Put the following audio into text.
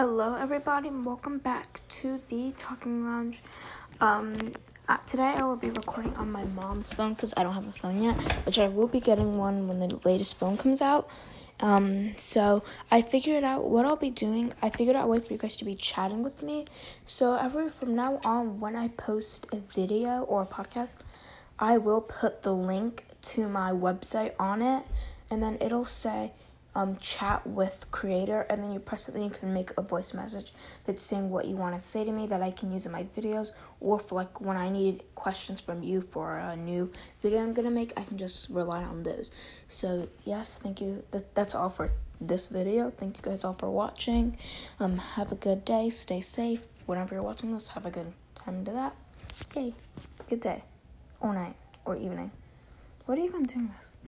Hello, everybody, and welcome back to the Talking Lounge. Um, today I will be recording on my mom's phone because I don't have a phone yet, which I will be getting one when the latest phone comes out. Um, so I figured out what I'll be doing. I figured out a way for you guys to be chatting with me. So every from now on, when I post a video or a podcast, I will put the link to my website on it, and then it'll say um, chat with creator and then you press it and you can make a voice message that's saying what you want to say to me that I can use in my videos or for like when I need questions from you for a new video I'm gonna make I can just rely on those. So yes thank you. That, that's all for this video. Thank you guys all for watching. Um have a good day. Stay safe. Whenever you're watching this have a good time to that. Yay. Good day. Or night. Or evening. What are you even doing this